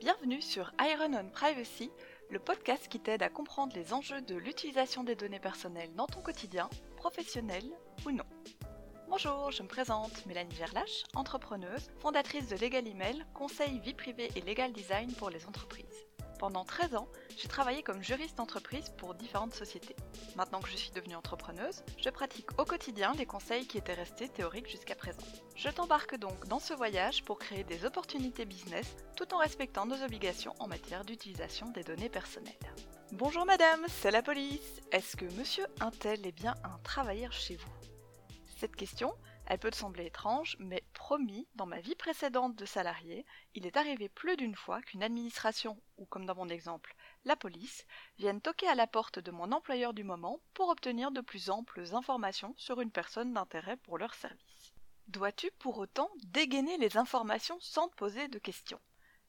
Bienvenue sur Iron on Privacy, le podcast qui t'aide à comprendre les enjeux de l'utilisation des données personnelles dans ton quotidien, professionnel ou non. Bonjour, je me présente Mélanie Gerlache, entrepreneuse, fondatrice de Legal Email, conseil vie privée et legal design pour les entreprises. Pendant 13 ans, j'ai travaillé comme juriste d'entreprise pour différentes sociétés. Maintenant que je suis devenue entrepreneuse, je pratique au quotidien les conseils qui étaient restés théoriques jusqu'à présent. Je t'embarque donc dans ce voyage pour créer des opportunités business tout en respectant nos obligations en matière d'utilisation des données personnelles. Bonjour madame, c'est la police. Est-ce que monsieur Intel est bien un travailleur chez vous? Cette question, elle peut te sembler étrange, mais promis, dans ma vie précédente de salarié, il est arrivé plus d'une fois qu'une administration, ou comme dans mon exemple, la police, vienne toquer à la porte de mon employeur du moment pour obtenir de plus amples informations sur une personne d'intérêt pour leur service. Dois-tu pour autant dégainer les informations sans te poser de questions?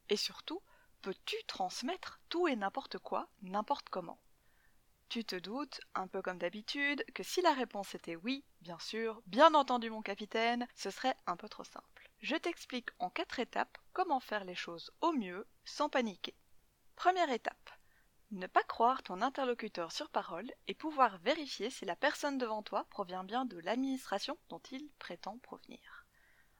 Et surtout, peux-tu transmettre tout et n'importe quoi, n'importe comment? Tu te doutes, un peu comme d'habitude, que si la réponse était oui, bien sûr, bien entendu mon capitaine, ce serait un peu trop simple. Je t'explique en quatre étapes comment faire les choses au mieux sans paniquer. Première étape. Ne pas croire ton interlocuteur sur parole et pouvoir vérifier si la personne devant toi provient bien de l'administration dont il prétend provenir.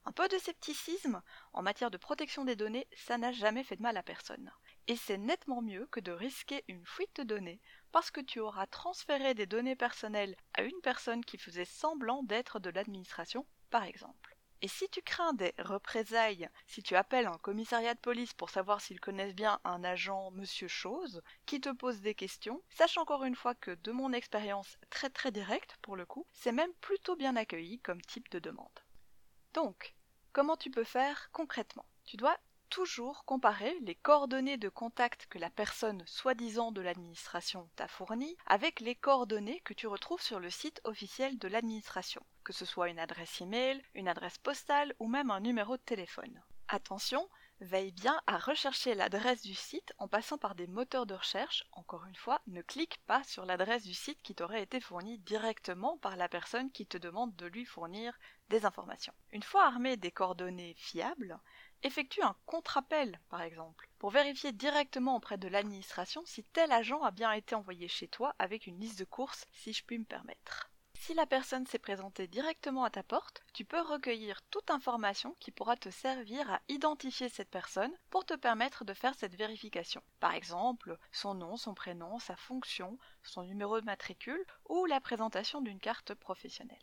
Un peu de scepticisme en matière de protection des données, ça n'a jamais fait de mal à personne. Et c'est nettement mieux que de risquer une fuite de données parce que tu auras transféré des données personnelles à une personne qui faisait semblant d'être de l'administration, par exemple. Et si tu crains des représailles, si tu appelles un commissariat de police pour savoir s'ils connaissent bien un agent Monsieur Chose, qui te pose des questions, sache encore une fois que de mon expérience très très directe pour le coup, c'est même plutôt bien accueilli comme type de demande. Donc, comment tu peux faire concrètement? Tu dois toujours comparer les coordonnées de contact que la personne soi-disant de l'administration t'a fournies avec les coordonnées que tu retrouves sur le site officiel de l'administration, que ce soit une adresse email, une adresse postale ou même un numéro de téléphone. Attention, veille bien à rechercher l'adresse du site en passant par des moteurs de recherche. Encore une fois, ne clique pas sur l'adresse du site qui t'aurait été fournie directement par la personne qui te demande de lui fournir des informations. Une fois armé des coordonnées fiables, Effectue un contre-appel, par exemple, pour vérifier directement auprès de l'administration si tel agent a bien été envoyé chez toi avec une liste de courses, si je puis me permettre. Si la personne s'est présentée directement à ta porte, tu peux recueillir toute information qui pourra te servir à identifier cette personne pour te permettre de faire cette vérification. Par exemple, son nom, son prénom, sa fonction, son numéro de matricule ou la présentation d'une carte professionnelle.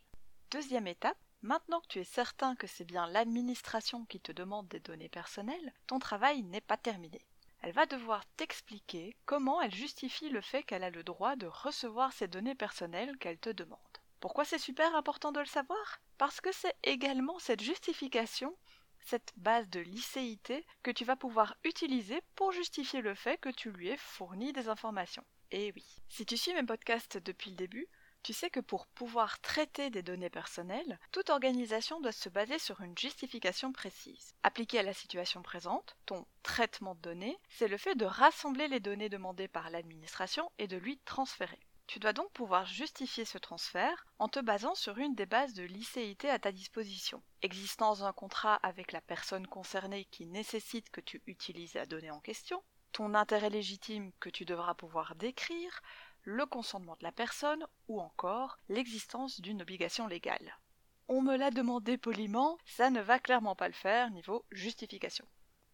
Deuxième étape, Maintenant que tu es certain que c'est bien l'administration qui te demande des données personnelles, ton travail n'est pas terminé. Elle va devoir t'expliquer comment elle justifie le fait qu'elle a le droit de recevoir ces données personnelles qu'elle te demande. Pourquoi c'est super important de le savoir? Parce que c'est également cette justification, cette base de licéité que tu vas pouvoir utiliser pour justifier le fait que tu lui aies fourni des informations. Et oui, si tu suis mes podcasts depuis le début, tu sais que pour pouvoir traiter des données personnelles, toute organisation doit se baser sur une justification précise. Appliquée à la situation présente, ton traitement de données, c'est le fait de rassembler les données demandées par l'administration et de lui transférer. Tu dois donc pouvoir justifier ce transfert en te basant sur une des bases de licéité à ta disposition. Existence d'un contrat avec la personne concernée qui nécessite que tu utilises la donnée en question, ton intérêt légitime que tu devras pouvoir décrire, le consentement de la personne ou encore l'existence d'une obligation légale. On me l'a demandé poliment, ça ne va clairement pas le faire niveau justification.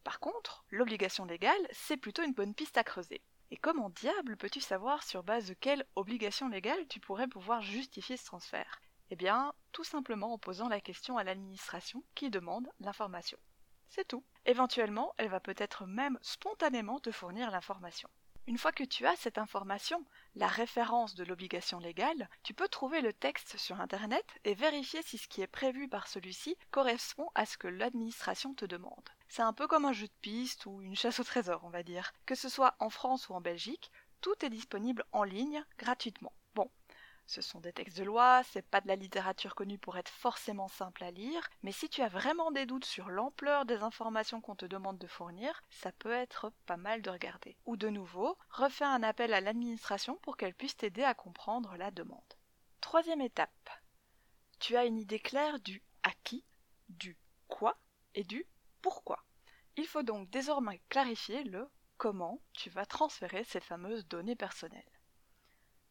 Par contre, l'obligation légale, c'est plutôt une bonne piste à creuser. Et comment diable peux-tu savoir sur base de quelle obligation légale tu pourrais pouvoir justifier ce transfert? Eh bien, tout simplement en posant la question à l'administration qui demande l'information. C'est tout. Éventuellement, elle va peut-être même spontanément te fournir l'information. Une fois que tu as cette information, la référence de l'obligation légale, tu peux trouver le texte sur Internet et vérifier si ce qui est prévu par celui-ci correspond à ce que l'administration te demande. C'est un peu comme un jeu de piste ou une chasse au trésor, on va dire. Que ce soit en France ou en Belgique, tout est disponible en ligne gratuitement. Ce sont des textes de loi, c'est pas de la littérature connue pour être forcément simple à lire, mais si tu as vraiment des doutes sur l'ampleur des informations qu'on te demande de fournir, ça peut être pas mal de regarder. Ou de nouveau, refais un appel à l'administration pour qu'elle puisse t'aider à comprendre la demande. Troisième étape. Tu as une idée claire du à qui, du quoi et du pourquoi. Il faut donc désormais clarifier le comment tu vas transférer ces fameuses données personnelles.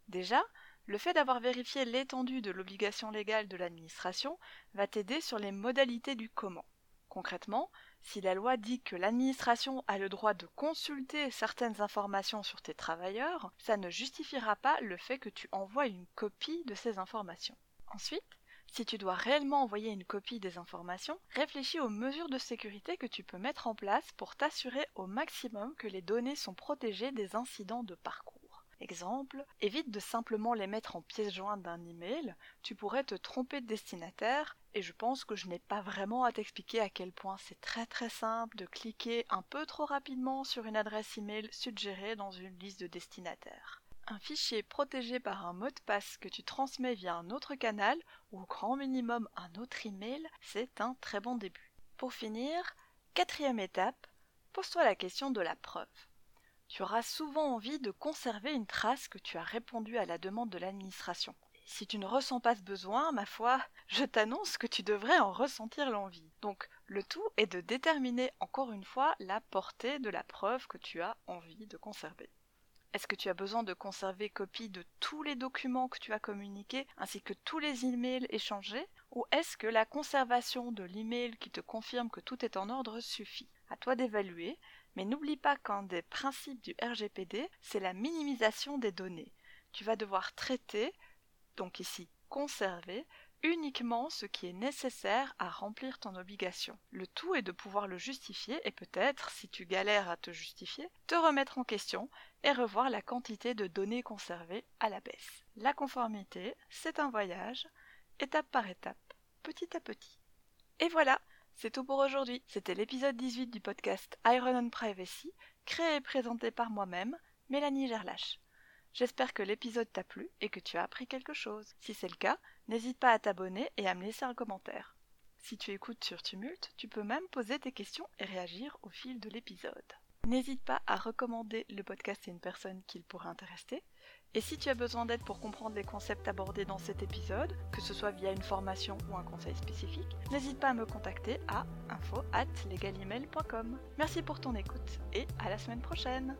Déjà, le fait d'avoir vérifié l'étendue de l'obligation légale de l'administration va t'aider sur les modalités du comment. Concrètement, si la loi dit que l'administration a le droit de consulter certaines informations sur tes travailleurs, ça ne justifiera pas le fait que tu envoies une copie de ces informations. Ensuite, si tu dois réellement envoyer une copie des informations, réfléchis aux mesures de sécurité que tu peux mettre en place pour t'assurer au maximum que les données sont protégées des incidents de parcours. Exemple, évite de simplement les mettre en pièce jointe d'un email, tu pourrais te tromper de destinataire, et je pense que je n'ai pas vraiment à t'expliquer à quel point c'est très très simple de cliquer un peu trop rapidement sur une adresse email suggérée dans une liste de destinataires. Un fichier protégé par un mot de passe que tu transmets via un autre canal ou au grand minimum un autre email, c'est un très bon début. Pour finir, quatrième étape, pose-toi la question de la preuve. Tu auras souvent envie de conserver une trace que tu as répondu à la demande de l'administration. Si tu ne ressens pas ce besoin, ma foi, je t'annonce que tu devrais en ressentir l'envie. Donc, le tout est de déterminer encore une fois la portée de la preuve que tu as envie de conserver. Est-ce que tu as besoin de conserver copie de tous les documents que tu as communiqués ainsi que tous les emails échangés? Ou est-ce que la conservation de l'email qui te confirme que tout est en ordre suffit? À toi d'évaluer, mais n'oublie pas qu'un des principes du RGPD, c'est la minimisation des données. Tu vas devoir traiter, donc ici conserver, uniquement ce qui est nécessaire à remplir ton obligation. Le tout est de pouvoir le justifier et peut-être, si tu galères à te justifier, te remettre en question et revoir la quantité de données conservées à la baisse. La conformité, c'est un voyage, étape par étape, petit à petit. Et voilà, c'est tout pour aujourd'hui. C'était l'épisode 18 du podcast Iron on Privacy, créé et présenté par moi-même, Mélanie Gerlache. J'espère que l'épisode t'a plu et que tu as appris quelque chose. Si c'est le cas, n'hésite pas à t'abonner et à me laisser un commentaire. Si tu écoutes sur Tumult, tu peux même poser tes questions et réagir au fil de l'épisode. N'hésite pas à recommander le podcast à une personne qui pourrait intéresser. Et si tu as besoin d'aide pour comprendre les concepts abordés dans cet épisode, que ce soit via une formation ou un conseil spécifique, n'hésite pas à me contacter à info@legalemail.com. Merci pour ton écoute et à la semaine prochaine.